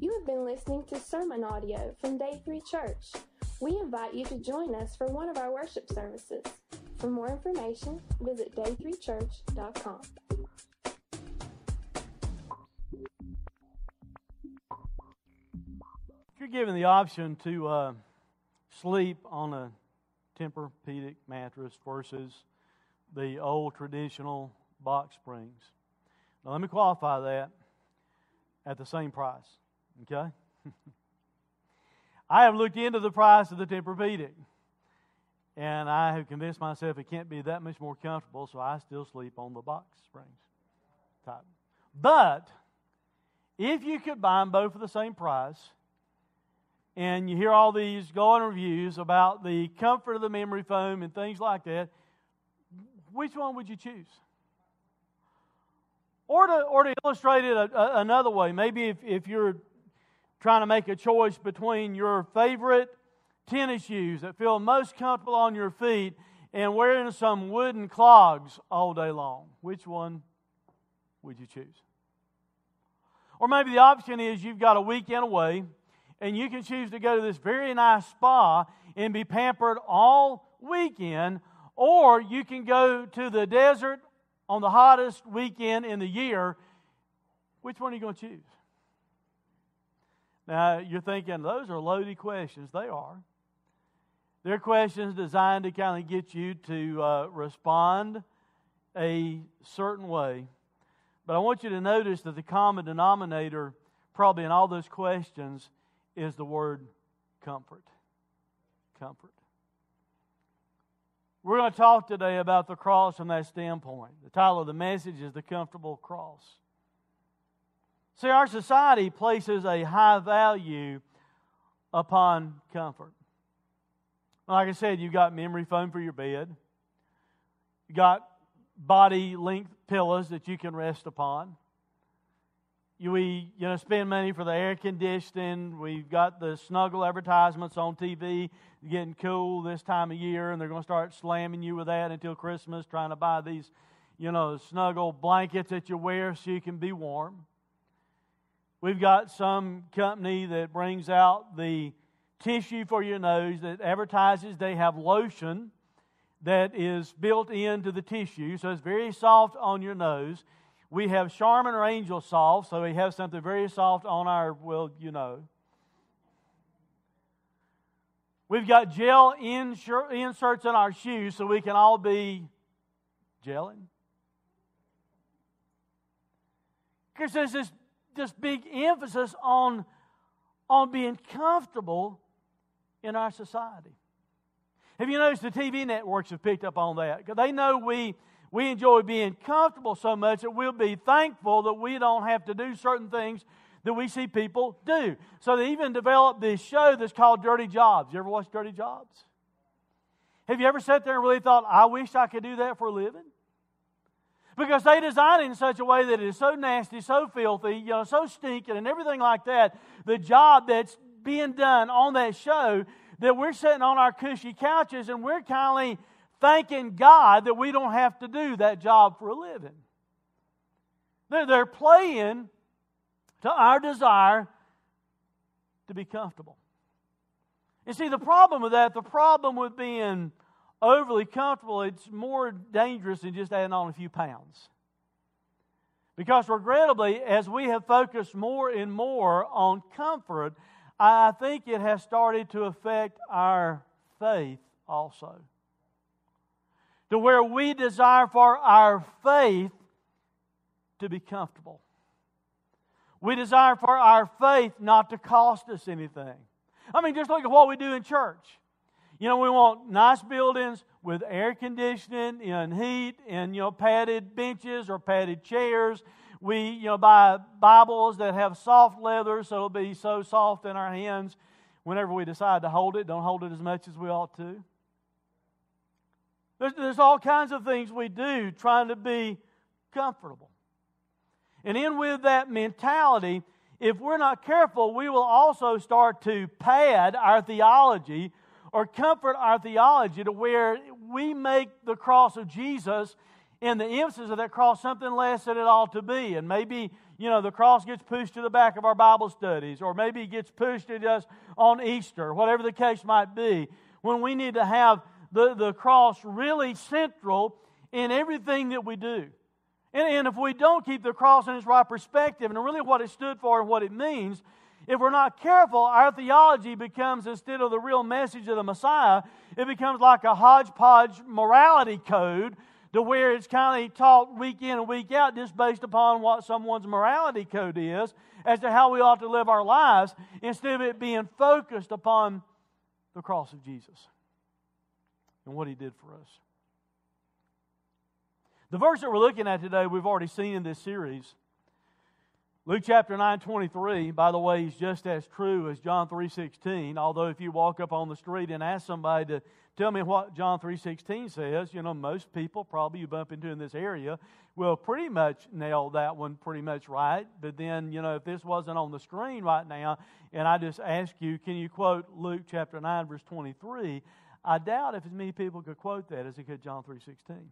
You have been listening to sermon audio from Day 3 Church. We invite you to join us for one of our worship services. For more information, visit day3church.com. If you're given the option to uh, sleep on a Tempur-Pedic mattress versus the old traditional box springs, now let me qualify that at the same price. Okay? I have looked into the price of the Tempur-Pedic, and I have convinced myself it can't be that much more comfortable, so I still sleep on the box springs type. But if you could buy them both for the same price, and you hear all these glowing reviews about the comfort of the memory foam and things like that, which one would you choose? Or to, or to illustrate it a, a, another way, maybe if, if you're trying to make a choice between your favorite tennis shoes that feel most comfortable on your feet and wearing some wooden clogs all day long, which one would you choose? Or maybe the option is you've got a weekend away and you can choose to go to this very nice spa and be pampered all weekend, or you can go to the desert on the hottest weekend in the year. Which one are you going to choose? Now, you're thinking, those are loaded questions. They are. They're questions designed to kind of get you to uh, respond a certain way. But I want you to notice that the common denominator, probably in all those questions, is the word comfort. Comfort. We're going to talk today about the cross from that standpoint. The title of the message is The Comfortable Cross. See, our society places a high value upon comfort. Like I said, you've got memory foam for your bed, You've got body length pillows that you can rest upon we you know spend money for the air conditioning. We've got the snuggle advertisements on TV getting cool this time of year, and they're going to start slamming you with that until Christmas, trying to buy these you know snuggle blankets that you wear so you can be warm. We've got some company that brings out the tissue for your nose that advertises they have lotion that is built into the tissue, so it's very soft on your nose. We have Charmin or Angel Soft, so we have something very soft on our, well, you know. We've got gel inserts in our shoes so we can all be gelling. Because there's this, this big emphasis on, on being comfortable in our society. Have you noticed the TV networks have picked up on that? Because they know we we enjoy being comfortable so much that we'll be thankful that we don't have to do certain things that we see people do. So they even developed this show that's called Dirty Jobs. You ever watch Dirty Jobs? Have you ever sat there and really thought, I wish I could do that for a living? Because they design it in such a way that it is so nasty, so filthy, you know, so stinking and everything like that. The job that's being done on that show that we're sitting on our cushy couches and we're kind of thanking God that we don't have to do that job for a living. They're playing to our desire to be comfortable. You see, the problem with that, the problem with being overly comfortable, it's more dangerous than just adding on a few pounds. Because regrettably, as we have focused more and more on comfort, I think it has started to affect our faith also to where we desire for our faith to be comfortable. We desire for our faith not to cost us anything. I mean, just look at what we do in church. You know, we want nice buildings with air conditioning and heat and, you know, padded benches or padded chairs. We, you know, buy Bibles that have soft leather so it'll be so soft in our hands whenever we decide to hold it. Don't hold it as much as we ought to. There's, there's all kinds of things we do trying to be comfortable. And in with that mentality, if we're not careful, we will also start to pad our theology or comfort our theology to where we make the cross of Jesus in the emphasis of that cross something less than it ought to be. And maybe, you know, the cross gets pushed to the back of our Bible studies, or maybe it gets pushed at us on Easter, whatever the case might be, when we need to have the, the cross really central in everything that we do. And, and if we don't keep the cross in its right perspective and really what it stood for and what it means, if we're not careful, our theology becomes, instead of the real message of the Messiah, it becomes like a hodgepodge morality code to where it's kind of taught week in and week out just based upon what someone's morality code is as to how we ought to live our lives instead of it being focused upon the cross of Jesus and what he did for us. The verse that we're looking at today, we've already seen in this series. Luke chapter 9, 23, by the way, is just as true as John 3, 16. Although if you walk up on the street and ask somebody to tell me what John 3, 16 says, you know, most people probably you bump into in this area will pretty much nail that one pretty much right. But then, you know, if this wasn't on the screen right now, and I just ask you, can you quote Luke chapter 9, verse 23? I doubt if as many people could quote that as they could John 3, 16.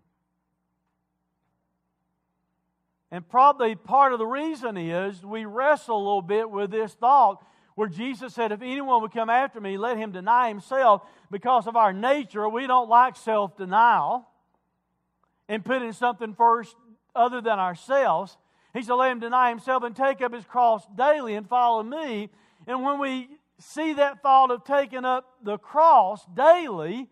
And probably part of the reason is we wrestle a little bit with this thought where Jesus said, If anyone would come after me, let him deny himself. Because of our nature, we don't like self denial and putting something first other than ourselves. He said, Let him deny himself and take up his cross daily and follow me. And when we see that thought of taking up the cross daily,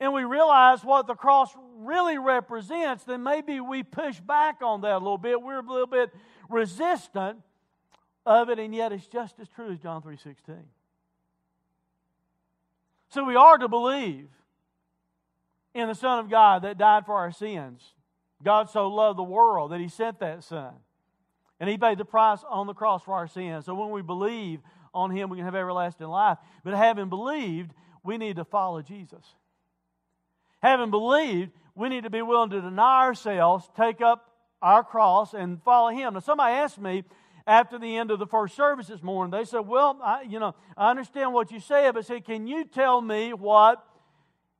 and we realize what the cross really represents, then maybe we push back on that a little bit. We're a little bit resistant of it, and yet it's just as true as John 3.16. So we are to believe in the Son of God that died for our sins. God so loved the world that He sent that Son. And He paid the price on the cross for our sins. So when we believe on Him, we can have everlasting life. But having believed, we need to follow Jesus. Having believed, we need to be willing to deny ourselves, take up our cross, and follow Him. Now, somebody asked me after the end of the first service this morning, they said, Well, I, you know, I understand what you say, but say, can you tell me what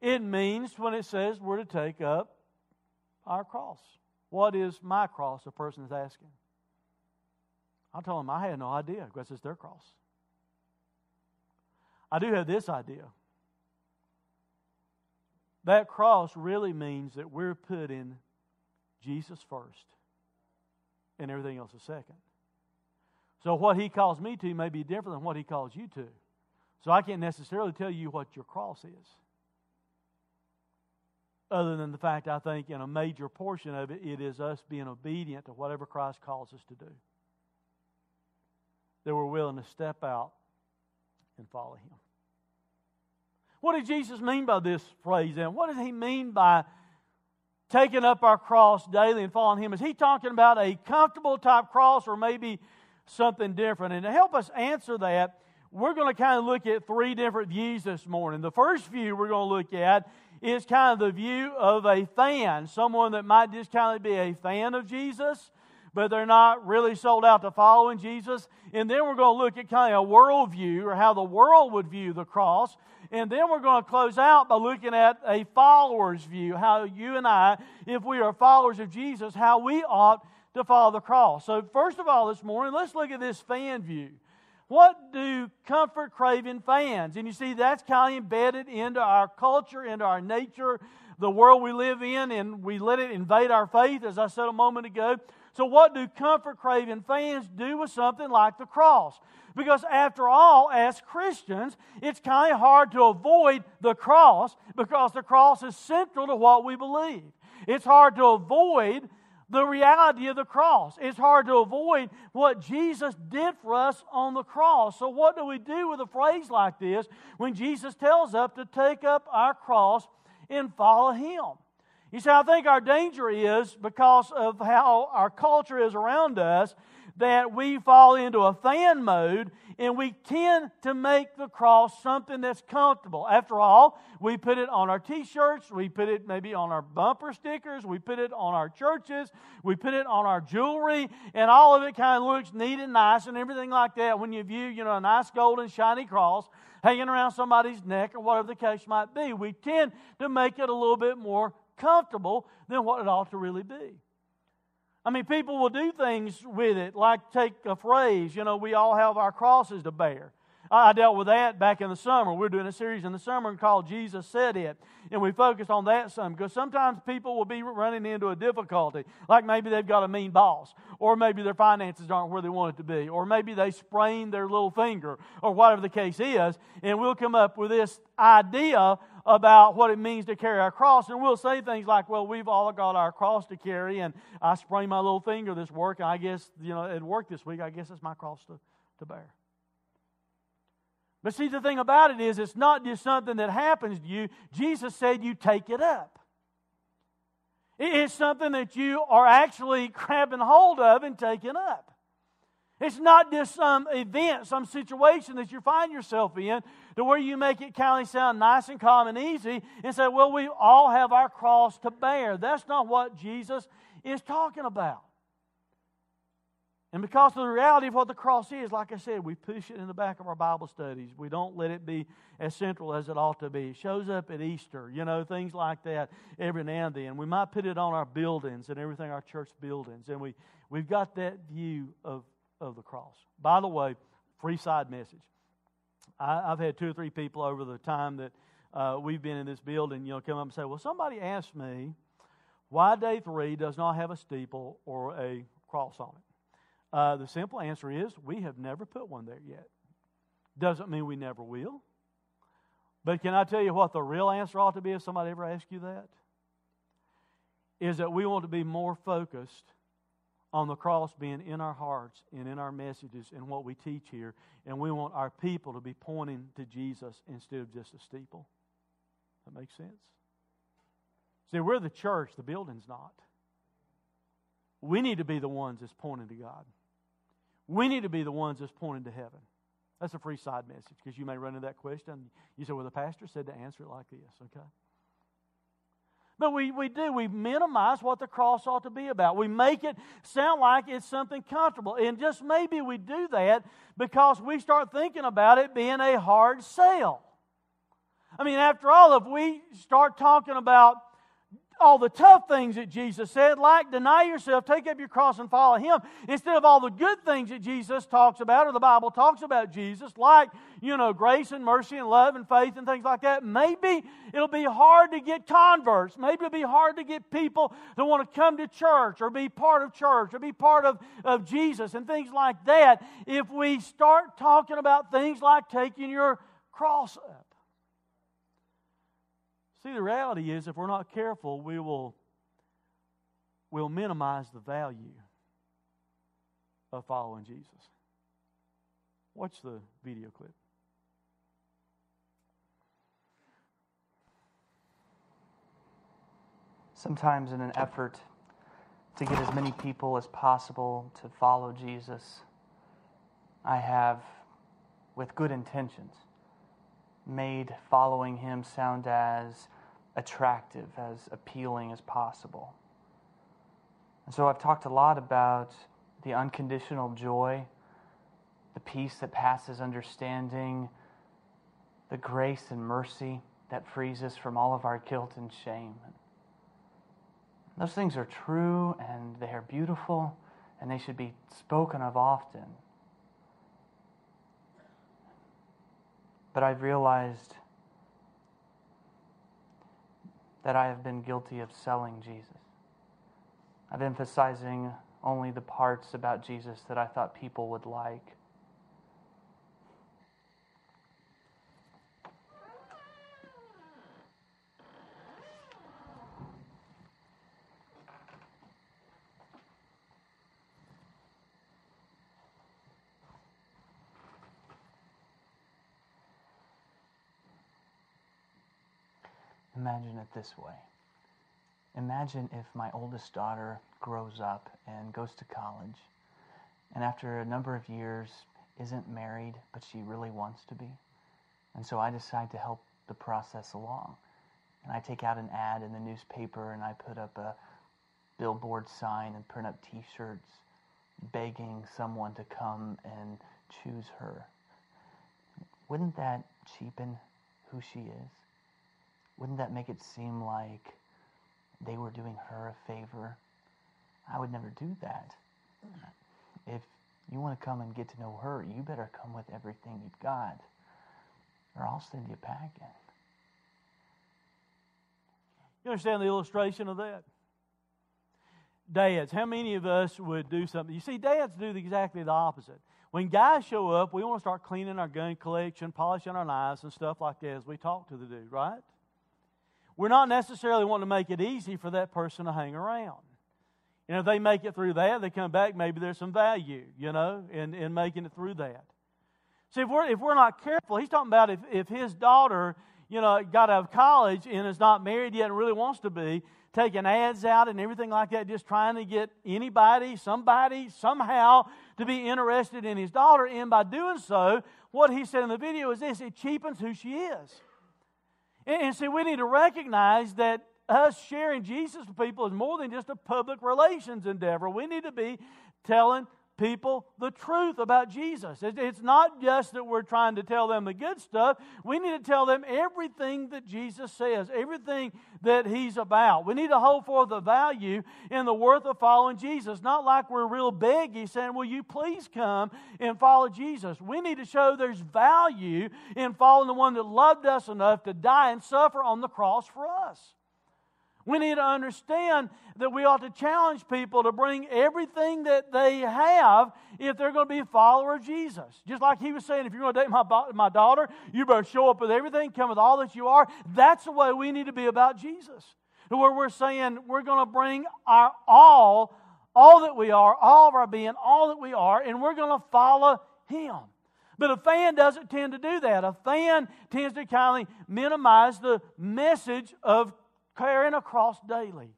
it means when it says we're to take up our cross? What is my cross? The person is asking. I told them I had no idea because it's their cross. I do have this idea that cross really means that we're putting Jesus first and everything else is second. So what he calls me to may be different than what he calls you to. So I can't necessarily tell you what your cross is. Other than the fact I think in a major portion of it, it is us being obedient to whatever Christ calls us to do. That we're willing to step out and follow him. What did Jesus mean by this phrase then? What does he mean by taking up our cross daily and following him? Is he talking about a comfortable type cross or maybe something different? And to help us answer that, we're going to kind of look at three different views this morning. The first view we're going to look at is kind of the view of a fan, someone that might just kind of be a fan of Jesus, but they're not really sold out to following Jesus. And then we're going to look at kind of a worldview or how the world would view the cross. And then we're going to close out by looking at a follower's view, how you and I, if we are followers of Jesus, how we ought to follow the cross. So, first of all, this morning, let's look at this fan view. What do comfort craving fans? And you see, that's kind of embedded into our culture, into our nature, the world we live in, and we let it invade our faith, as I said a moment ago. So, what do comfort craving fans do with something like the cross? Because, after all, as Christians, it's kind of hard to avoid the cross because the cross is central to what we believe. It's hard to avoid the reality of the cross. It's hard to avoid what Jesus did for us on the cross. So, what do we do with a phrase like this when Jesus tells us to take up our cross and follow Him? You see, I think our danger is because of how our culture is around us that we fall into a fan mode and we tend to make the cross something that's comfortable. After all, we put it on our t shirts, we put it maybe on our bumper stickers, we put it on our churches, we put it on our jewelry, and all of it kind of looks neat and nice and everything like that when you view, you know, a nice golden shiny cross hanging around somebody's neck or whatever the case might be. We tend to make it a little bit more comfortable than what it ought to really be. I mean, people will do things with it, like take a phrase, you know, we all have our crosses to bear. I dealt with that back in the summer. We are doing a series in the summer called Jesus Said It. And we focused on that some because sometimes people will be running into a difficulty. Like maybe they've got a mean boss, or maybe their finances aren't where they want it to be, or maybe they sprained their little finger, or whatever the case is. And we'll come up with this idea about what it means to carry our cross. And we'll say things like, well, we've all got our cross to carry, and I sprained my little finger this work, and I guess, you know, it worked this week. I guess it's my cross to, to bear. But see, the thing about it is, it's not just something that happens to you. Jesus said you take it up. It's something that you are actually grabbing hold of and taking up. It's not just some event, some situation that you find yourself in to where you make it kind of sound nice and calm and easy and say, well, we all have our cross to bear. That's not what Jesus is talking about. And because of the reality of what the cross is, like I said, we push it in the back of our Bible studies. We don't let it be as central as it ought to be. It shows up at Easter, you know, things like that every now and then. We might put it on our buildings and everything, our church buildings. And we, we've got that view of, of the cross. By the way, free side message. I, have had two or three people over the time that uh, we've been in this building, you know, come up and say, well, somebody asked me why day three does not have a steeple or a cross on it. Uh, the simple answer is we have never put one there yet. Doesn't mean we never will. But can I tell you what the real answer ought to be if somebody ever asks you that? Is that we want to be more focused on the cross being in our hearts and in our messages and what we teach here. And we want our people to be pointing to Jesus instead of just a steeple. That makes sense? See, we're the church, the building's not. We need to be the ones that's pointing to God. We need to be the ones that's pointing to heaven. That's a free side message because you may run into that question. You say, well, the pastor said to answer it like this, okay? But we, we do. We minimize what the cross ought to be about. We make it sound like it's something comfortable. And just maybe we do that because we start thinking about it being a hard sell. I mean, after all, if we start talking about all the tough things that Jesus said, like deny yourself, take up your cross, and follow Him, instead of all the good things that Jesus talks about or the Bible talks about Jesus, like, you know, grace and mercy and love and faith and things like that, maybe it'll be hard to get converts. Maybe it'll be hard to get people to want to come to church or be part of church or be part of, of Jesus and things like that if we start talking about things like taking your cross up. See, the reality is, if we're not careful, we will we'll minimize the value of following Jesus. Watch the video clip. Sometimes, in an effort to get as many people as possible to follow Jesus, I have, with good intentions, made following him sound as attractive, as appealing as possible. And so I've talked a lot about the unconditional joy, the peace that passes understanding, the grace and mercy that frees us from all of our guilt and shame. Those things are true and they are beautiful and they should be spoken of often. But I've realized that I have been guilty of selling Jesus. Of emphasizing only the parts about Jesus that I thought people would like. Imagine it this way. Imagine if my oldest daughter grows up and goes to college, and after a number of years isn't married, but she really wants to be. And so I decide to help the process along. And I take out an ad in the newspaper and I put up a billboard sign and print up t shirts begging someone to come and choose her. Wouldn't that cheapen who she is? Wouldn't that make it seem like they were doing her a favor. I would never do that. If you want to come and get to know her, you better come with everything you've got, or I'll send you packing. You understand the illustration of that? Dads, how many of us would do something? You see, dads do exactly the opposite. When guys show up, we want to start cleaning our gun collection, polishing our knives, and stuff like that as we talk to the dude, right? We're not necessarily wanting to make it easy for that person to hang around. And if they make it through that, they come back, maybe there's some value, you know, in, in making it through that. See, if we're, if we're not careful, he's talking about if, if his daughter, you know, got out of college and is not married yet and really wants to be, taking ads out and everything like that, just trying to get anybody, somebody, somehow to be interested in his daughter. And by doing so, what he said in the video is this it cheapens who she is. And, and see, we need to recognize that us sharing Jesus with people is more than just a public relations endeavor. We need to be telling people the truth about Jesus. It's not just that we're trying to tell them the good stuff. We need to tell them everything that Jesus says, everything that He's about. We need to hold forth the value and the worth of following Jesus. Not like we're real beggy saying, Will you please come and follow Jesus? We need to show there's value in following the one that loved us enough to die and suffer on the cross for us. We need to understand that we ought to challenge people to bring everything that they have if they're going to be a follower of Jesus. Just like he was saying, if you're going to date my, my daughter, you better show up with everything, come with all that you are. That's the way we need to be about Jesus. Where we're saying we're going to bring our all, all that we are, all of our being, all that we are, and we're going to follow him. But a fan doesn't tend to do that. A fan tends to kind of minimize the message of carrying a cross daily.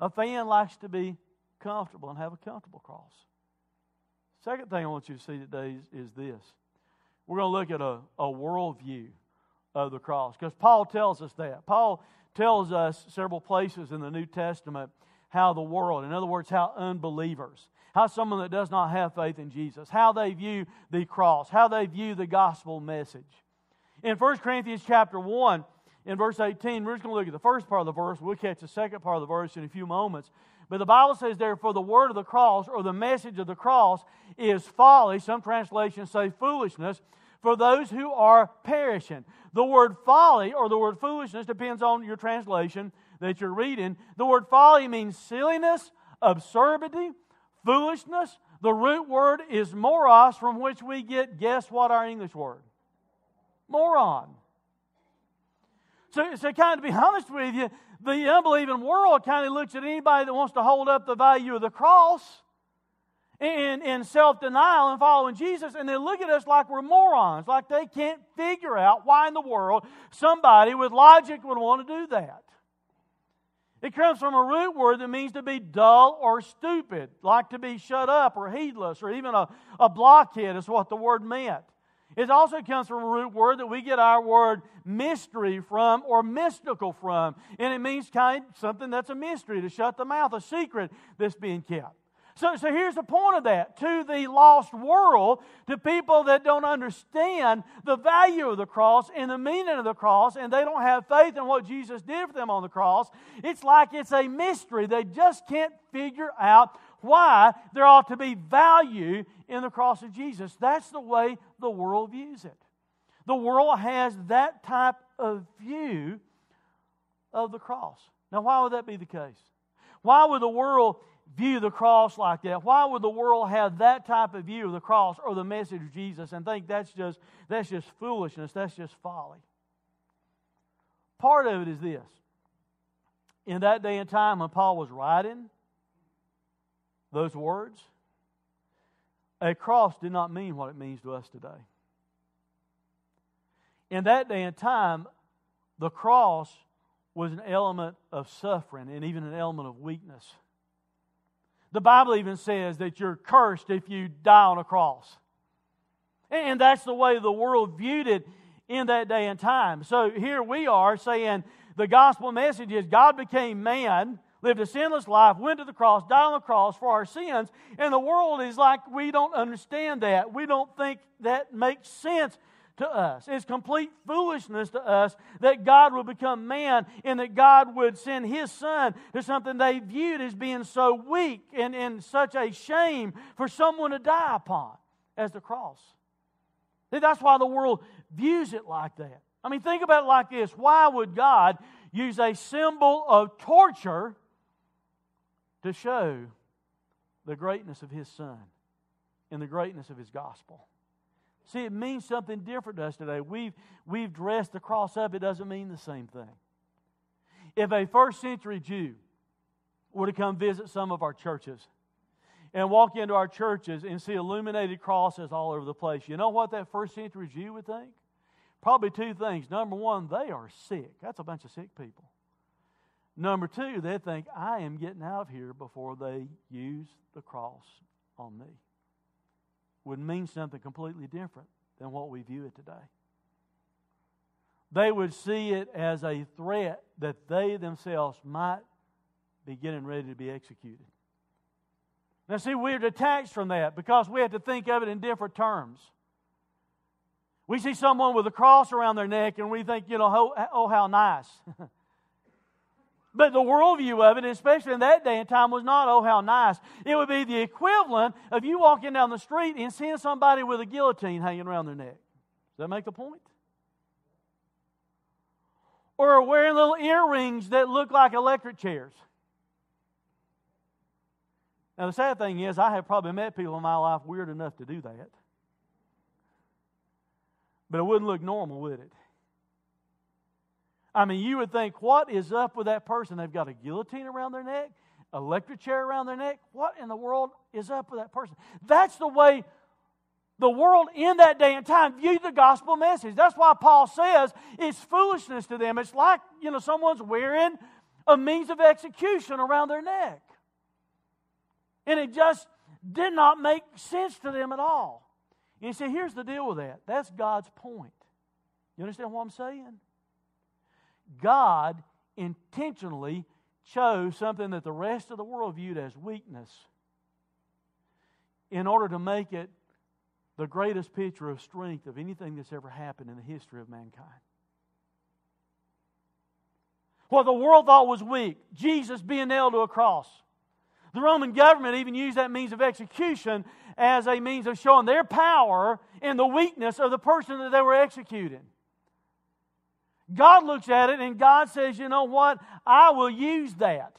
A fan likes to be comfortable and have a comfortable cross. Second thing I want you to see today is, is this. We're going to look at a, a worldview of the cross because Paul tells us that. Paul tells us several places in the New Testament how the world, in other words, how unbelievers, how someone that does not have faith in Jesus, how they view the cross, how they view the gospel message. In 1 Corinthians chapter 1, in verse 18. We're just going to look at the first part of the verse. We'll catch the second part of the verse in a few moments. But the Bible says, therefore, the word of the cross or the message of the cross is folly. Some translations say foolishness for those who are perishing. The word folly or the word foolishness depends on your translation that you're reading. The word folly means silliness, absurdity, foolishness. The root word is moros, from which we get, guess what our English word? Moron. So, so kind of to be honest with you, the unbelieving world kind of looks at anybody that wants to hold up the value of the cross in, in self denial and following Jesus, and they look at us like we're morons, like they can't figure out why in the world somebody with logic would want to do that. It comes from a root word that means to be dull or stupid, like to be shut up or heedless, or even a, a blockhead is what the word meant. It also comes from a root word that we get our word mystery from or mystical from. And it means kind something that's a mystery, to shut the mouth, a secret that's being kept. So, so here's the point of that. To the lost world, to people that don't understand the value of the cross and the meaning of the cross, and they don't have faith in what Jesus did for them on the cross, it's like it's a mystery. They just can't figure out why there ought to be value in the cross of Jesus. That's the way the world views it. The world has that type of view of the cross. Now, why would that be the case? Why would the world view the cross like that? Why would the world have that type of view of the cross or the message of Jesus and think that's just, that's just foolishness, that's just folly? Part of it is this. In that day and time when Paul was writing, those words, a cross did not mean what it means to us today. In that day and time, the cross was an element of suffering and even an element of weakness. The Bible even says that you're cursed if you die on a cross. And that's the way the world viewed it in that day and time. So here we are saying the gospel message is God became man lived a sinless life, went to the cross, died on the cross for our sins, and the world is like we don't understand that. We don't think that makes sense to us. It's complete foolishness to us that God would become man and that God would send his son to something they viewed as being so weak and, and such a shame for someone to die upon as the cross. That's why the world views it like that. I mean, think about it like this why would God use a symbol of torture to show the greatness of his son and the greatness of his gospel? See, it means something different to us today. We've, we've dressed the cross up, it doesn't mean the same thing. If a first century Jew were to come visit some of our churches and walk into our churches and see illuminated crosses all over the place, you know what that first century Jew would think? Probably two things. Number one, they are sick. That's a bunch of sick people. Number two, they think, I am getting out of here before they use the cross on me would mean something completely different than what we view it today. They would see it as a threat that they themselves might be getting ready to be executed. Now, see, we're detached from that because we have to think of it in different terms. We see someone with a cross around their neck and we think, you know, oh, oh how nice. But the worldview of it, especially in that day and time, was not, oh, how nice. It would be the equivalent of you walking down the street and seeing somebody with a guillotine hanging around their neck. Does that make the point? Or wearing little earrings that look like electric chairs. Now, the sad thing is, I have probably met people in my life weird enough to do that. But it wouldn't look normal, would it? I mean, you would think, what is up with that person? They've got a guillotine around their neck, electric chair around their neck. What in the world is up with that person? That's the way the world in that day and time viewed the gospel message. That's why Paul says it's foolishness to them. It's like, you know, someone's wearing a means of execution around their neck. And it just did not make sense to them at all. And you see, here's the deal with that. That's God's point. You understand what I'm saying? God intentionally chose something that the rest of the world viewed as weakness in order to make it the greatest picture of strength of anything that's ever happened in the history of mankind. What the world thought was weak, Jesus being nailed to a cross. The Roman government even used that means of execution as a means of showing their power in the weakness of the person that they were executing. God looks at it and God says, you know what? I will use that.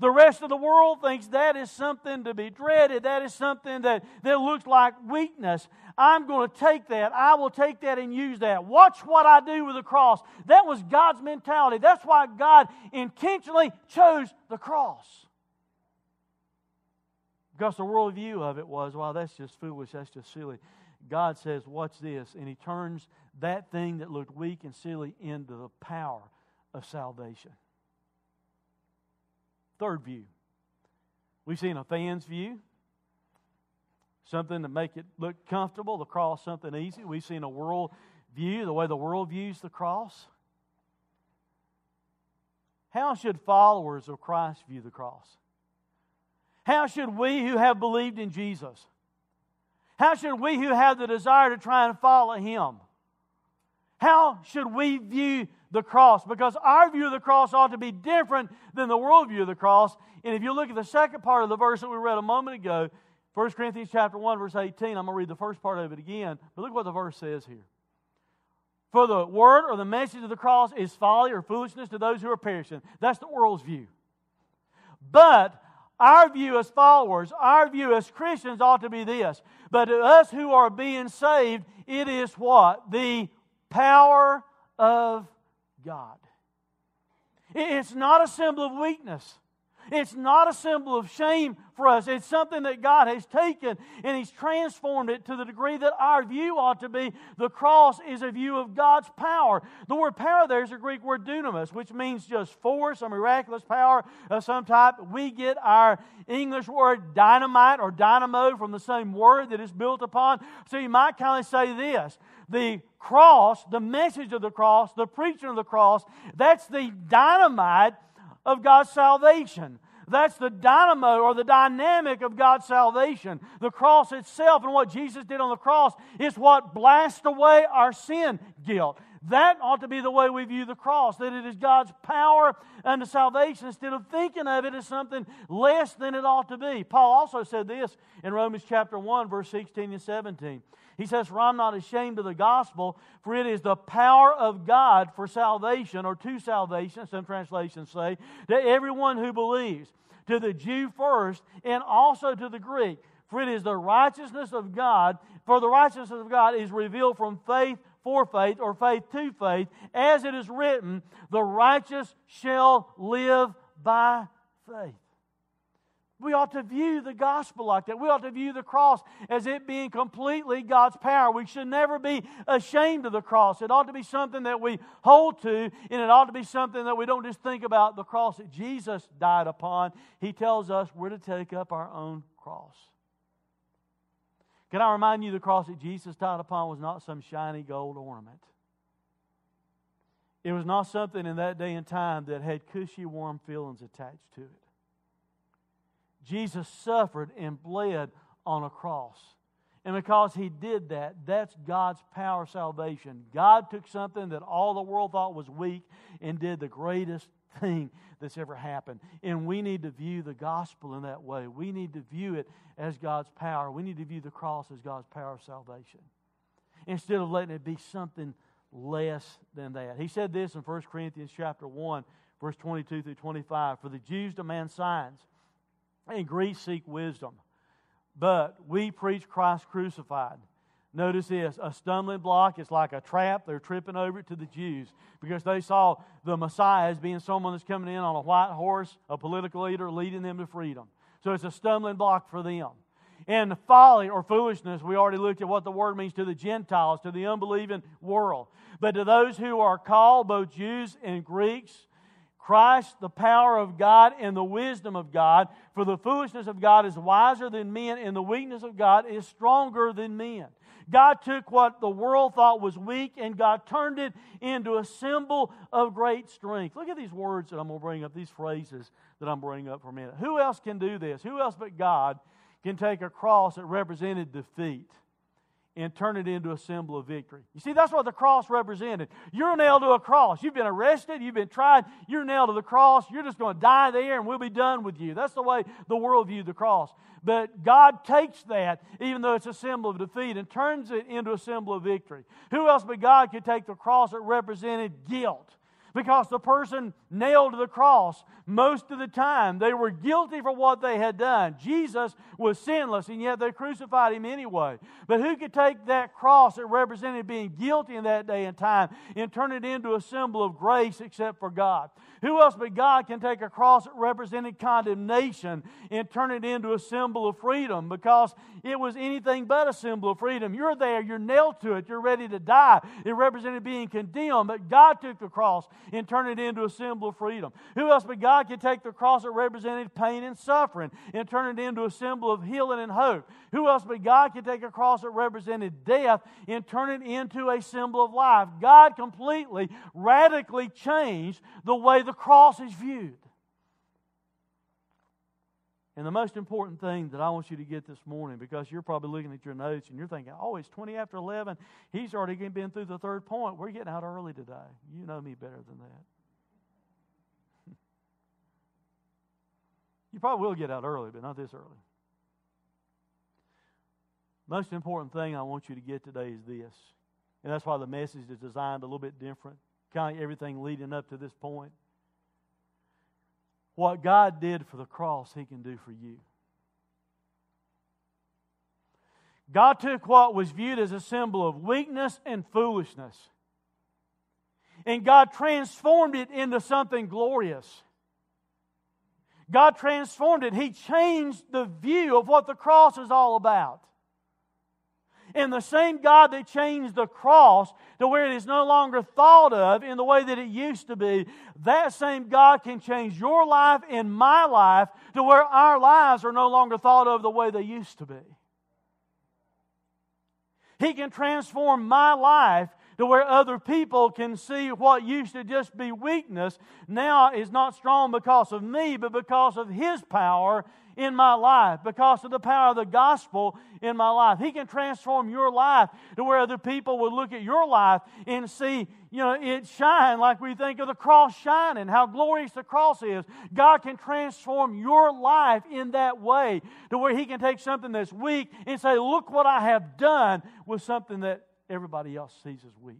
The rest of the world thinks that is something to be dreaded. That is something that, that looks like weakness. I'm going to take that. I will take that and use that. Watch what I do with the cross. That was God's mentality. That's why God intentionally chose the cross. Because the worldview of it was, well, that's just foolish. That's just silly. God says, Watch this. And He turns that thing that looked weak and silly into the power of salvation. Third view. We've seen a fan's view, something to make it look comfortable, the cross something easy. We've seen a world view, the way the world views the cross. How should followers of Christ view the cross? How should we who have believed in Jesus how should we who have the desire to try and follow Him? How should we view the cross? Because our view of the cross ought to be different than the world view of the cross. And if you look at the second part of the verse that we read a moment ago, 1 Corinthians chapter 1, verse 18, I'm going to read the first part of it again. But look what the verse says here. For the word or the message of the cross is folly or foolishness to those who are perishing. That's the world's view. But our view as followers, our view as Christians ought to be this. But to us who are being saved, it is what? The power of God. It's not a symbol of weakness. It's not a symbol of shame for us. It's something that God has taken and He's transformed it to the degree that our view ought to be. The cross is a view of God's power. The word power there is a Greek word dunamis, which means just force or miraculous power of some type. We get our English word dynamite or dynamo from the same word that it's built upon. So you might kind of say this the cross, the message of the cross, the preaching of the cross, that's the dynamite of God's salvation. That's the dynamo or the dynamic of God's salvation. The cross itself and what Jesus did on the cross is what blasts away our sin guilt. That ought to be the way we view the cross, that it is God's power unto salvation instead of thinking of it as something less than it ought to be. Paul also said this in Romans chapter 1, verse 16 and 17. He says, For I'm not ashamed of the gospel, for it is the power of God for salvation, or to salvation, some translations say, to everyone who believes, to the Jew first, and also to the Greek. For it is the righteousness of God, for the righteousness of God is revealed from faith for faith or faith to faith, as it is written, the righteous shall live by faith. We ought to view the gospel like that. We ought to view the cross as it being completely God's power. We should never be ashamed of the cross. It ought to be something that we hold to, and it ought to be something that we don't just think about the cross that Jesus died upon. He tells us we're to take up our own cross. Can I remind you the cross that Jesus died upon was not some shiny gold ornament? It was not something in that day and time that had cushy, warm feelings attached to it. Jesus suffered and bled on a cross. And because he did that, that's God's power salvation. God took something that all the world thought was weak and did the greatest thing that's ever happened. And we need to view the gospel in that way. We need to view it as God's power. We need to view the cross as God's power of salvation instead of letting it be something less than that. He said this in 1 Corinthians chapter 1, verse 22 through 25. For the Jews demand signs, and Greeks seek wisdom. But we preach Christ crucified Notice this a stumbling block is like a trap. They're tripping over it to the Jews because they saw the Messiah as being someone that's coming in on a white horse, a political leader leading them to freedom. So it's a stumbling block for them. And folly or foolishness, we already looked at what the word means to the Gentiles, to the unbelieving world. But to those who are called, both Jews and Greeks, Christ, the power of God and the wisdom of God. For the foolishness of God is wiser than men, and the weakness of God is stronger than men. God took what the world thought was weak and God turned it into a symbol of great strength. Look at these words that I'm going to bring up, these phrases that I'm bringing up for a minute. Who else can do this? Who else but God can take a cross that represented defeat and turn it into a symbol of victory. You see, that's what the cross represented. You're nailed to a cross. You've been arrested, you've been tried, you're nailed to the cross. You're just going to die there and we'll be done with you. That's the way the world viewed the cross. But God takes that, even though it's a symbol of defeat, and turns it into a symbol of victory. Who else but God could take the cross that represented guilt? Because the person nailed to the cross, most of the time, they were guilty for what they had done. Jesus was sinless, and yet they crucified him anyway. But who could take that cross that represented being guilty in that day and time and turn it into a symbol of grace except for God? Who else but God can take a cross that represented condemnation and turn it into a symbol of freedom? Because it was anything but a symbol of freedom. You're there, you're nailed to it, you're ready to die. It represented being condemned, but God took the cross and turn it into a symbol of freedom. Who else but God could take the cross that represented pain and suffering and turn it into a symbol of healing and hope? Who else but God could take a cross that represented death and turn it into a symbol of life? God completely, radically changed the way the cross is viewed. And the most important thing that I want you to get this morning, because you're probably looking at your notes and you're thinking, oh, it's 20 after 11. He's already been through the third point. We're getting out early today. You know me better than that. you probably will get out early, but not this early. Most important thing I want you to get today is this. And that's why the message is designed a little bit different. Kind of everything leading up to this point. What God did for the cross, He can do for you. God took what was viewed as a symbol of weakness and foolishness, and God transformed it into something glorious. God transformed it. He changed the view of what the cross is all about. And the same God that changed the cross to where it is no longer thought of in the way that it used to be, that same God can change your life and my life to where our lives are no longer thought of the way they used to be. He can transform my life to where other people can see what used to just be weakness now is not strong because of me, but because of His power in my life, because of the power of the gospel in my life. He can transform your life to where other people would look at your life and see, you know, it shine like we think of the cross shining, how glorious the cross is. God can transform your life in that way to where He can take something that's weak and say, Look what I have done with something that everybody else sees as weak.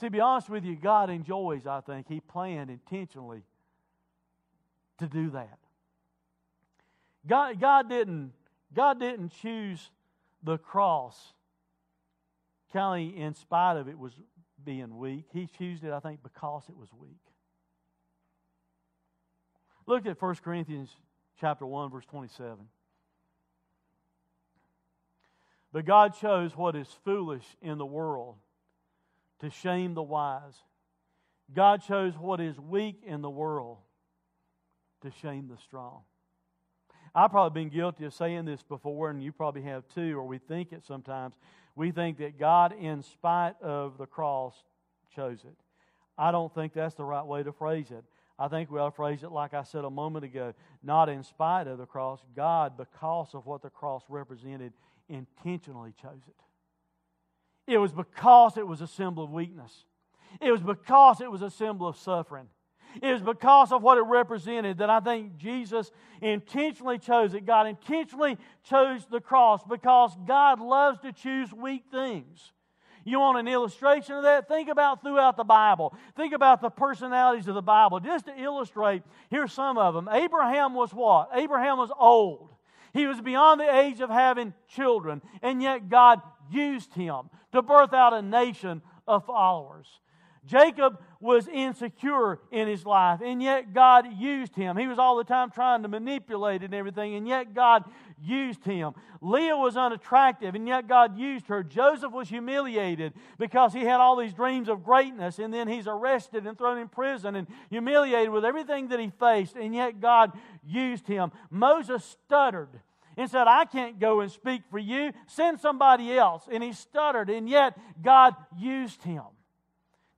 See, to be honest with you, God enjoys, I think, He planned intentionally to do that. God, God, didn't, God didn't choose the cross of in spite of it was being weak. He chose it, I think, because it was weak. Look at 1 Corinthians chapter 1, verse 27. But God chose what is foolish in the world to shame the wise. God chose what is weak in the world to shame the strong. I've probably been guilty of saying this before, and you probably have too, or we think it sometimes. We think that God, in spite of the cross, chose it. I don't think that's the right way to phrase it. I think we ought to phrase it like I said a moment ago not in spite of the cross, God, because of what the cross represented, intentionally chose it. It was because it was a symbol of weakness, it was because it was a symbol of suffering. Was because of what it represented that I think Jesus intentionally chose it. God intentionally chose the cross because God loves to choose weak things. You want an illustration of that? Think about throughout the Bible. Think about the personalities of the Bible. Just to illustrate, here's some of them. Abraham was what? Abraham was old. He was beyond the age of having children, and yet God used him to birth out a nation of followers. Jacob was insecure in his life, and yet God used him. He was all the time trying to manipulate and everything, and yet God used him. Leah was unattractive, and yet God used her. Joseph was humiliated because he had all these dreams of greatness, and then he's arrested and thrown in prison and humiliated with everything that he faced, and yet God used him. Moses stuttered and said, I can't go and speak for you. Send somebody else. And he stuttered, and yet God used him.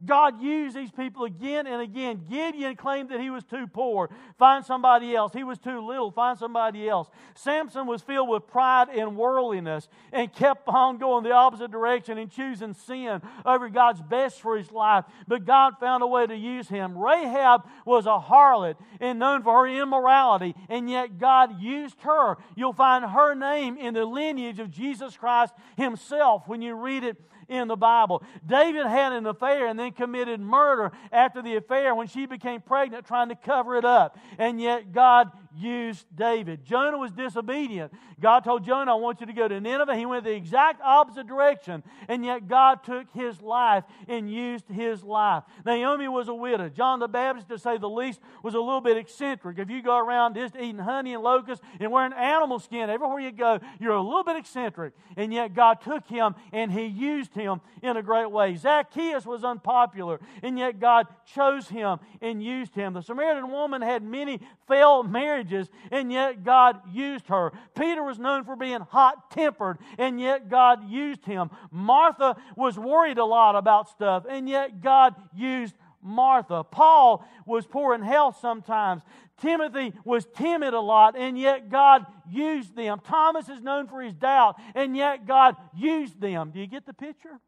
God used these people again and again. Gideon claimed that he was too poor. Find somebody else. He was too little. Find somebody else. Samson was filled with pride and worldliness and kept on going the opposite direction and choosing sin over God's best for his life. But God found a way to use him. Rahab was a harlot and known for her immorality, and yet God used her. You'll find her name in the lineage of Jesus Christ himself when you read it in the Bible. David had an affair and then committed murder after the affair when she became pregnant, trying to cover it up. And yet God used David. Jonah was disobedient. God told Jonah, I want you to go to Nineveh. He went the exact opposite direction, and yet God took his life and used his life. Naomi was a widow. John the Baptist, to say the least, was a little bit eccentric. If you go around just eating honey and locusts and wearing animal skin everywhere you go, you're a little bit eccentric. And yet God took him and he used him in a great way. Zacchaeus was unpopular, and yet God chose him and used him. The Samaritan woman had many failed marriages, and yet God used her. Peter was known for being hot tempered, and yet God used him. Martha was worried a lot about stuff, and yet God used Martha. Paul was poor in health sometimes. Timothy was timid a lot, and yet God used them. Thomas is known for his doubt, and yet God used them. Do you get the picture?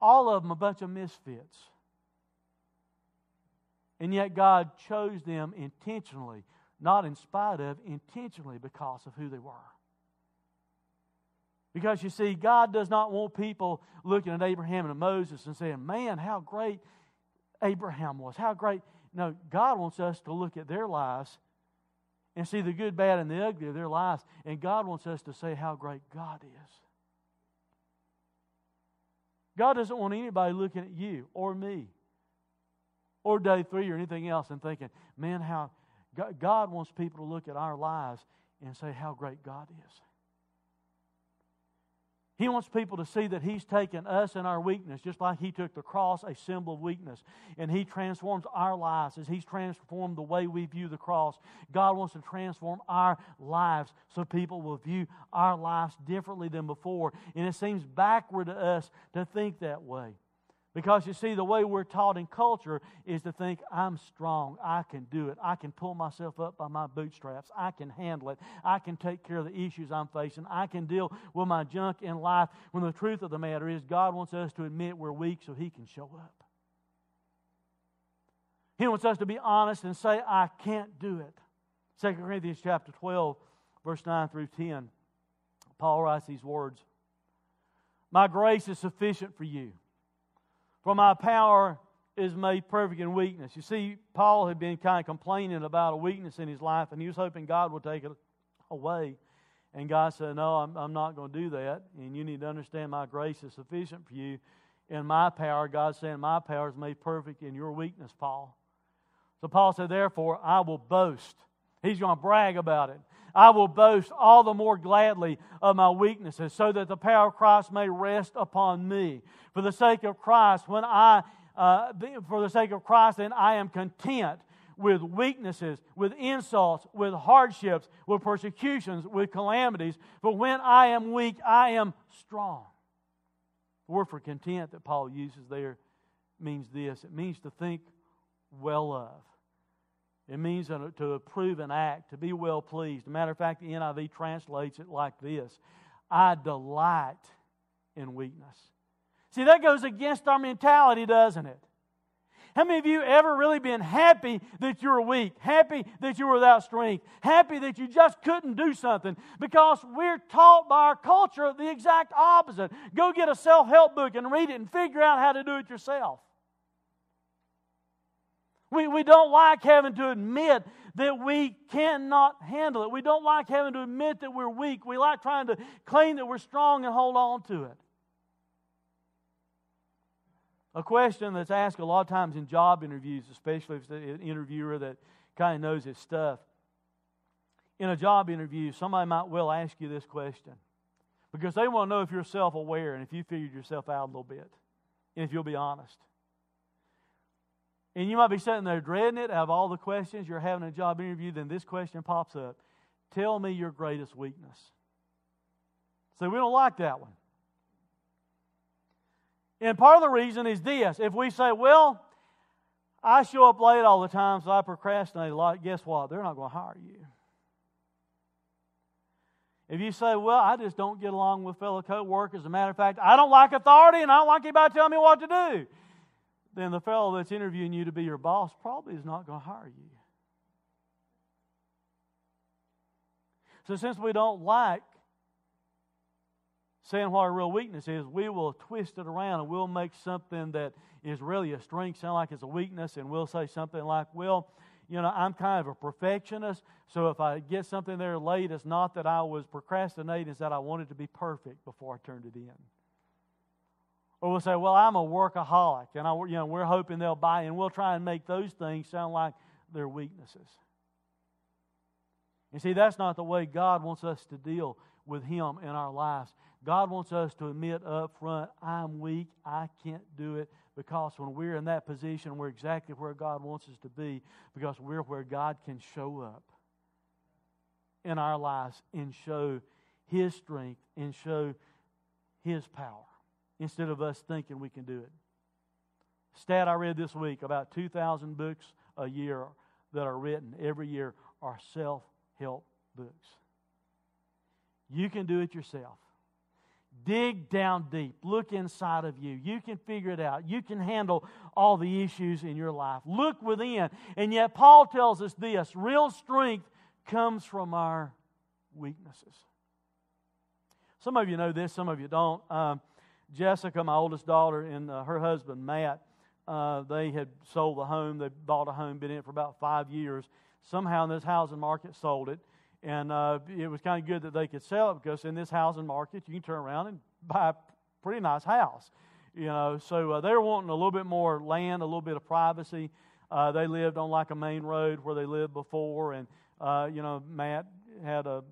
All of them a bunch of misfits. And yet God chose them intentionally, not in spite of, intentionally because of who they were. Because you see, God does not want people looking at Abraham and Moses and saying, man, how great Abraham was, how great. No, God wants us to look at their lives and see the good, bad, and the ugly of their lives. And God wants us to say how great God is. God doesn't want anybody looking at you or me or day three or anything else and thinking, man, how God wants people to look at our lives and say how great God is. He wants people to see that He's taken us and our weakness, just like He took the cross, a symbol of weakness, and He transforms our lives as He's transformed the way we view the cross. God wants to transform our lives so people will view our lives differently than before. And it seems backward to us to think that way. Because you see, the way we're taught in culture is to think, I'm strong, I can do it, I can pull myself up by my bootstraps, I can handle it, I can take care of the issues I'm facing, I can deal with my junk in life. When the truth of the matter is, God wants us to admit we're weak so He can show up. He wants us to be honest and say, I can't do it. 2 Corinthians chapter 12, verse 9 through 10. Paul writes these words My grace is sufficient for you for my power is made perfect in weakness. You see, Paul had been kind of complaining about a weakness in his life, and he was hoping God would take it away. And God said, No, I'm, I'm not going to do that. And you need to understand my grace is sufficient for you. In my power, God said, My power is made perfect in your weakness, Paul. So Paul said, Therefore, I will boast. He's going to brag about it. I will boast all the more gladly of my weaknesses, so that the power of Christ may rest upon me. For the sake of Christ, when I, uh, for the sake of Christ, then I am content with weaknesses, with insults, with hardships, with persecutions, with calamities. But when I am weak, I am strong. The word for content that Paul uses there means this it means to think well of. It means to approve an act, to be well pleased. As a matter of fact, the NIV translates it like this I delight in weakness. See, that goes against our mentality, doesn't it? How many of you ever really been happy that you're weak? Happy that you're without strength? Happy that you just couldn't do something? Because we're taught by our culture the exact opposite. Go get a self help book and read it and figure out how to do it yourself. We, we don't like having to admit that we cannot handle it. We don't like having to admit that we're weak. We like trying to claim that we're strong and hold on to it. A question that's asked a lot of times in job interviews, especially if it's an interviewer that kind of knows his stuff. In a job interview, somebody might well ask you this question because they want to know if you're self aware and if you figured yourself out a little bit and if you'll be honest. And you might be sitting there dreading it out of all the questions you're having a job interview, then this question pops up Tell me your greatest weakness. So we don't like that one. And part of the reason is this if we say, well, I show up late all the time, so I procrastinate a lot, guess what? They're not going to hire you. If you say, well, I just don't get along with fellow co workers, as a matter of fact, I don't like authority and I don't like anybody telling me what to do then the fellow that's interviewing you to be your boss probably is not going to hire you. So, since we don't like saying what our real weakness is, we will twist it around and we'll make something that is really a strength sound like it's a weakness, and we'll say something like, Well, you know, I'm kind of a perfectionist, so if I get something there late, it's not that I was procrastinating, it's that I wanted to be perfect before I turned it in. Or we'll say, well, I'm a workaholic, and I, you know, we're hoping they'll buy in. We'll try and make those things sound like their weaknesses. You see, that's not the way God wants us to deal with Him in our lives. God wants us to admit up front, I'm weak, I can't do it, because when we're in that position, we're exactly where God wants us to be, because we're where God can show up in our lives and show His strength and show His power instead of us thinking we can do it. Stat I read this week about 2,000 books a year that are written every year are self help books. You can do it yourself. Dig down deep. Look inside of you. You can figure it out. You can handle all the issues in your life. Look within. And yet, Paul tells us this real strength comes from our weaknesses. Some of you know this, some of you don't. Um, Jessica, my oldest daughter, and uh, her husband, Matt, uh, they had sold the home. They bought a home, been in it for about five years. Somehow in this housing market sold it. And uh, it was kind of good that they could sell it because in this housing market, you can turn around and buy a pretty nice house. You know, so uh, they were wanting a little bit more land, a little bit of privacy. Uh, they lived on like a main road where they lived before, and uh, you know, Matt had a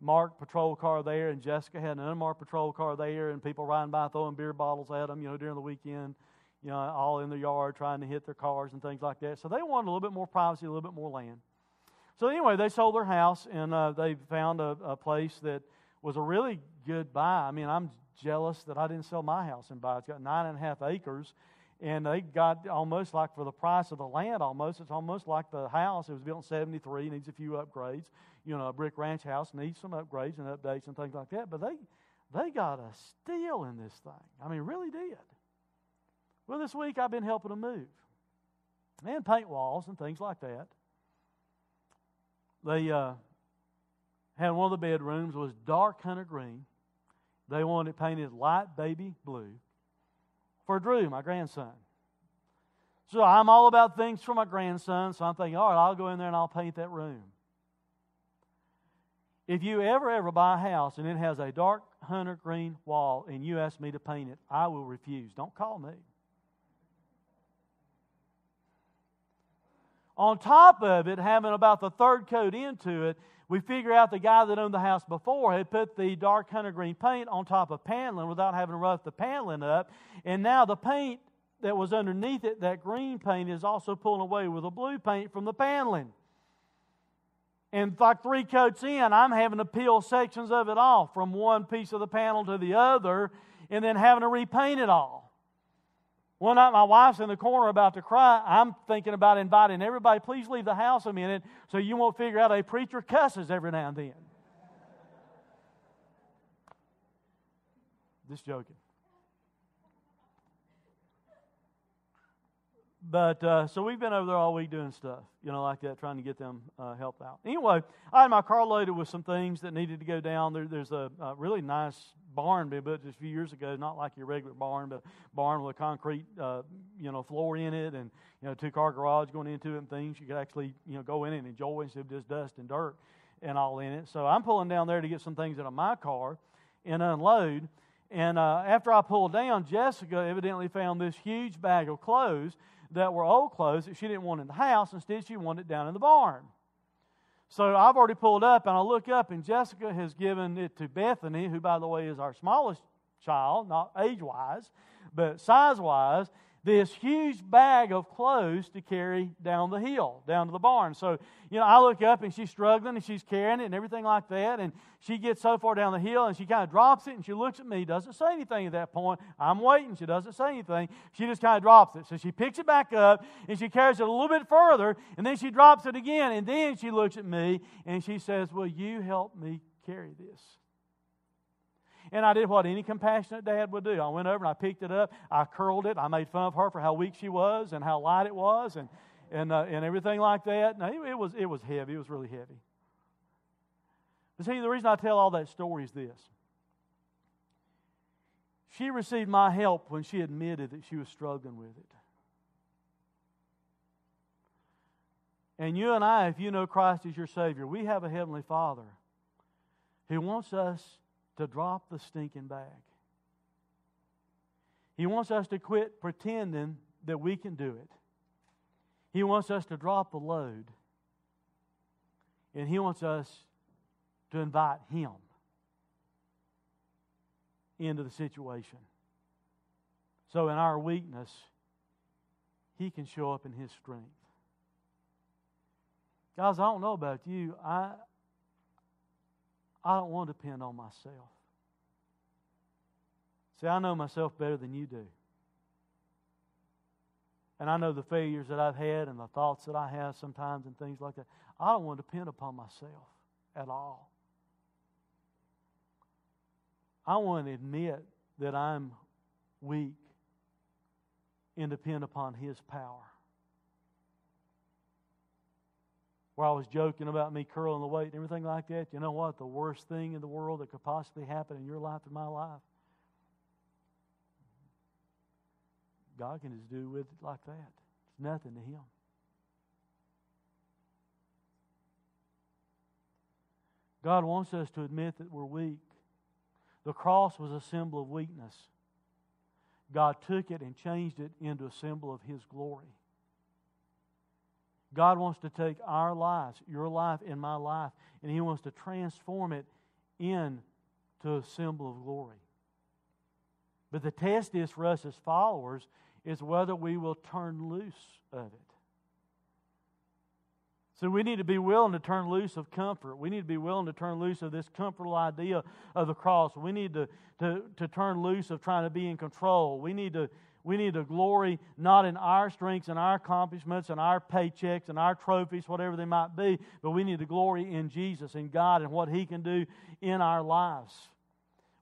marked patrol car there, and Jessica had an unmarked patrol car there, and people riding by throwing beer bottles at them, you know, during the weekend, you know, all in the yard trying to hit their cars and things like that. So they wanted a little bit more privacy, a little bit more land. So anyway, they sold their house, and uh, they found a, a place that was a really good buy. I mean, I'm jealous that I didn't sell my house and buy. It's got nine and a half acres, and they got almost like for the price of the land. Almost, it's almost like the house. It was built in '73, needs a few upgrades. You know, a brick ranch house needs some upgrades and updates and things like that. But they they got a steal in this thing. I mean, really did. Well, this week I've been helping them move and paint walls and things like that. They uh, had one of the bedrooms was dark hunter green. They wanted it painted light baby blue for Drew, my grandson. So I'm all about things for my grandson, so I'm thinking, all right, I'll go in there and I'll paint that room. If you ever, ever buy a house and it has a dark hunter green wall and you ask me to paint it, I will refuse. Don't call me. On top of it, having about the third coat into it, we figure out the guy that owned the house before had put the dark hunter green paint on top of paneling without having to rough the paneling up. And now the paint that was underneath it, that green paint, is also pulling away with the blue paint from the paneling. And like three coats in, I'm having to peel sections of it off from one piece of the panel to the other and then having to repaint it all. One night, my wife's in the corner about to cry. I'm thinking about inviting everybody, please leave the house a minute so you won't figure out a preacher cusses every now and then. Just joking. But uh, so we've been over there all week doing stuff, you know, like that, trying to get them uh, help out. Anyway, I had my car loaded with some things that needed to go down. There, there's a, a, really nice barn being built just a few years ago, not like your regular barn, but barn with a concrete, uh, you know, floor in it, and you know, two car garage going into it and things. You could actually, you know, go in and enjoy instead of just dust and dirt and all in it. So I'm pulling down there to get some things out of my car and unload. And uh, after I pulled down, Jessica evidently found this huge bag of clothes that were old clothes that she didn't want in the house. Instead, she wanted it down in the barn. So I've already pulled up, and I look up, and Jessica has given it to Bethany, who, by the way, is our smallest child, not age wise, but size wise this huge bag of clothes to carry down the hill, down to the barn. So, you know, I look up and she's struggling and she's carrying it and everything like that. And she gets so far down the hill and she kind of drops it and she looks at me, doesn't say anything at that point. I'm waiting. She doesn't say anything. She just kind of drops it. So she picks it back up and she carries it a little bit further and then she drops it again. And then she looks at me and she says, Will you help me carry this? And I did what any compassionate dad would do. I went over and I picked it up. I curled it. I made fun of her for how weak she was and how light it was and, and, uh, and everything like that. No, it, it, was, it was heavy. It was really heavy. But see, the reason I tell all that story is this. She received my help when she admitted that she was struggling with it. And you and I, if you know Christ as your Savior, we have a Heavenly Father who wants us to drop the stinking bag. He wants us to quit pretending that we can do it. He wants us to drop the load. And He wants us to invite Him into the situation. So, in our weakness, He can show up in His strength. Guys, I don't know about you. I, I don't want to depend on myself. See, I know myself better than you do. And I know the failures that I've had and the thoughts that I have sometimes and things like that. I don't want to depend upon myself at all. I want to admit that I'm weak and depend upon His power. Where I was joking about me curling the weight and everything like that, you know what? The worst thing in the world that could possibly happen in your life and my life, God can just do with it like that. It's nothing to Him. God wants us to admit that we're weak. The cross was a symbol of weakness. God took it and changed it into a symbol of His glory. God wants to take our lives, your life and my life, and He wants to transform it into a symbol of glory. But the test is for us as followers is whether we will turn loose of it. So we need to be willing to turn loose of comfort. We need to be willing to turn loose of this comfortable idea of the cross. We need to, to, to turn loose of trying to be in control. We need to we need to glory not in our strengths and our accomplishments and our paychecks and our trophies, whatever they might be, but we need to glory in Jesus and God and what He can do in our lives.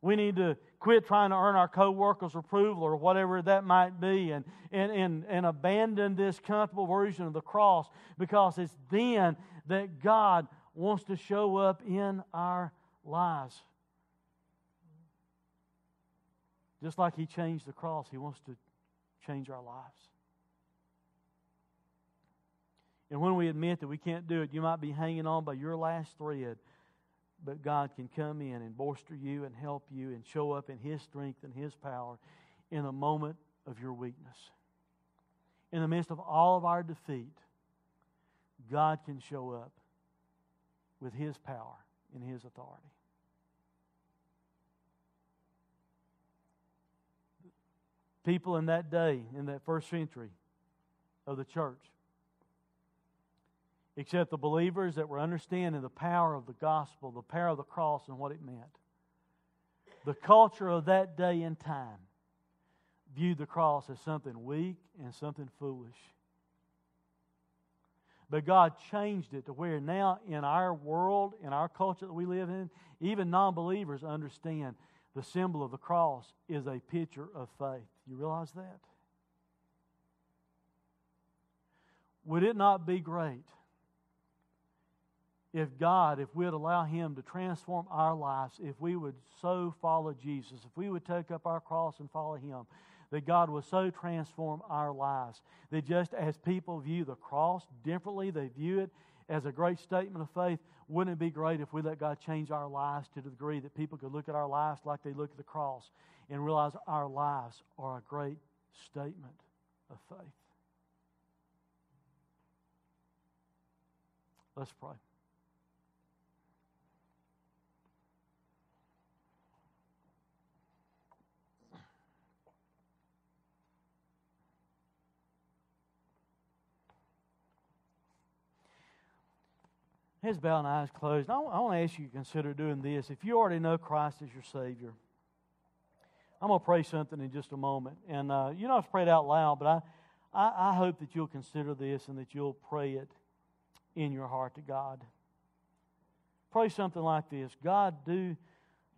We need to quit trying to earn our co-workers' approval or whatever that might be and, and, and, and abandon this comfortable version of the cross because it's then that God wants to show up in our lives. Just like He changed the cross, He wants to change our lives. And when we admit that we can't do it, you might be hanging on by your last thread but God can come in and bolster you and help you and show up in His strength and His power in a moment of your weakness. In the midst of all of our defeat, God can show up with His power and His authority. People in that day, in that first century of the church, except the believers that were understanding the power of the gospel, the power of the cross, and what it meant. The culture of that day and time viewed the cross as something weak and something foolish. But God changed it to where now in our world, in our culture that we live in, even non believers understand the symbol of the cross is a picture of faith. You realize that? Would it not be great if God, if we'd allow Him to transform our lives, if we would so follow Jesus, if we would take up our cross and follow Him, that God would so transform our lives that just as people view the cross differently, they view it as a great statement of faith. Wouldn't it be great if we let God change our lives to the degree that people could look at our lives like they look at the cross and realize our lives are a great statement of faith? Let's pray. Heads bowed and eyes closed. I, want to ask you to consider doing this. If you already know Christ as your Savior, I'm going to pray something in just a moment. And uh, you to pray it out loud, but I, I, I hope that you'll consider this and that you'll pray it in your heart to God. Pray something like this God, do,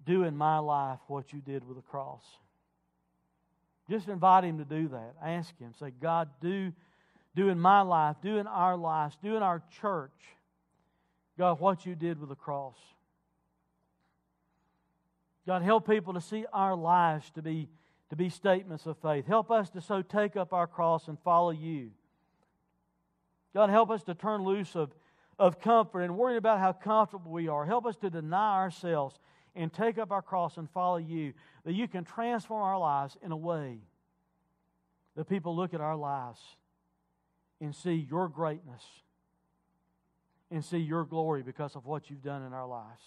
do in my life what you did with the cross. Just invite Him to do that. Ask Him. Say, God, do, do in my life, do in our lives, do in our church God, what you did with the cross. God, help people to see our lives to be, to be statements of faith. Help us to so take up our cross and follow you. God, help us to turn loose of, of comfort and worrying about how comfortable we are. Help us to deny ourselves and take up our cross and follow you, that you can transform our lives in a way that people look at our lives and see your greatness and see your glory because of what you've done in our lives.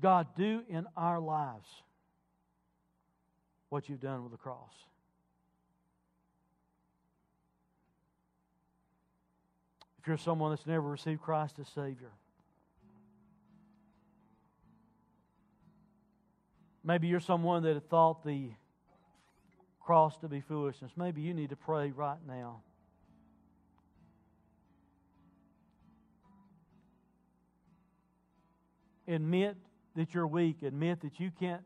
God, do in our lives what you've done with the cross. If you're someone that's never received Christ as Savior, maybe you're someone that had thought the cross to be foolishness. Maybe you need to pray right now. Admit that you're weak. Admit that you can't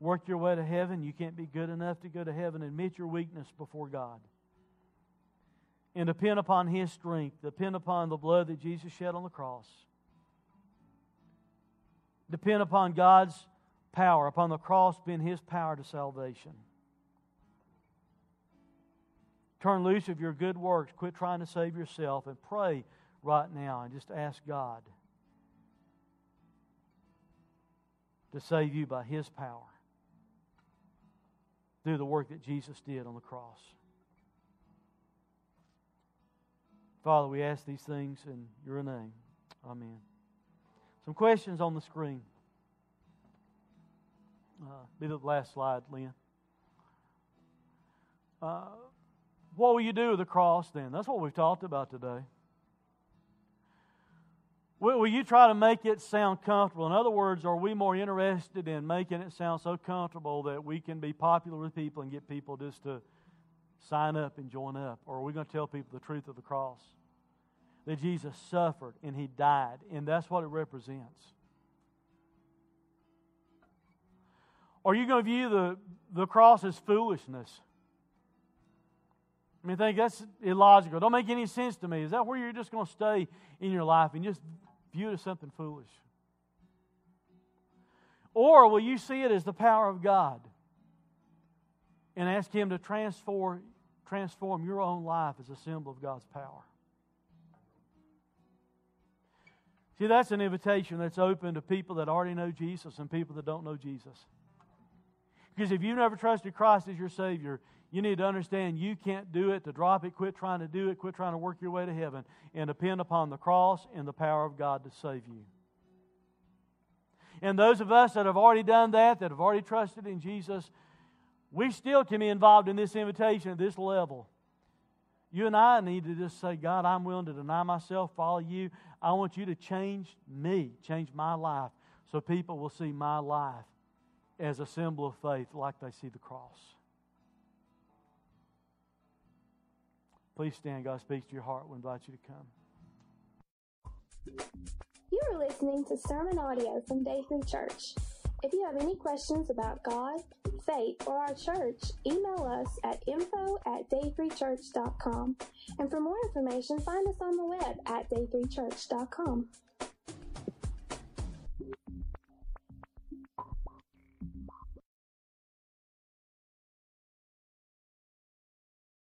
work your way to heaven. You can't be good enough to go to heaven. Admit your weakness before God. And depend upon His strength. Depend upon the blood that Jesus shed on the cross. Depend upon God's power, upon the cross being His power to salvation. Turn loose of your good works. Quit trying to save yourself and pray right now and just ask God. To save you by His power through the work that Jesus did on the cross. Father, we ask these things in your name. Amen. Some questions on the screen. Uh, be the last slide, Lynn. Uh, what will you do with the cross then? That's what we've talked about today. Will, you try to make it sound comfortable? In other words, are we more interested in making it sound so comfortable that we can be popular with people and get people just to sign up and join up? Or are we going to tell people the truth of the cross? That Jesus suffered and he died, and that's what it represents. Are you going to view the, the cross as foolishness? I mean, think that's illogical. Don't make any sense to me. Is that where you're just going to stay in your life and just view it as something foolish? Or will you see it as the power of God and ask Him to transform, transform your own life as a symbol of God's power? See, that's an invitation that's open to people that already know Jesus and people that don't know Jesus. Because if you've never trusted Christ as your Savior, you need to understand you can't do it, to drop it, quit trying to do it, quit trying to work your way to heaven, and depend upon the cross and the power of God to save you. And those of us that have already done that, that have already trusted in Jesus, we still can be involved in this invitation at this level. You and I need to just say, God, I'm willing to deny myself, follow you. I want you to change me, change my life, so people will see my life as a symbol of faith like they see the cross. Please stand. God speaks to your heart. We invite you to come. You are listening to sermon audio from Day 3 Church. If you have any questions about God, faith, or our church, email us at info at day3church.com. And for more information, find us on the web at day3church.com.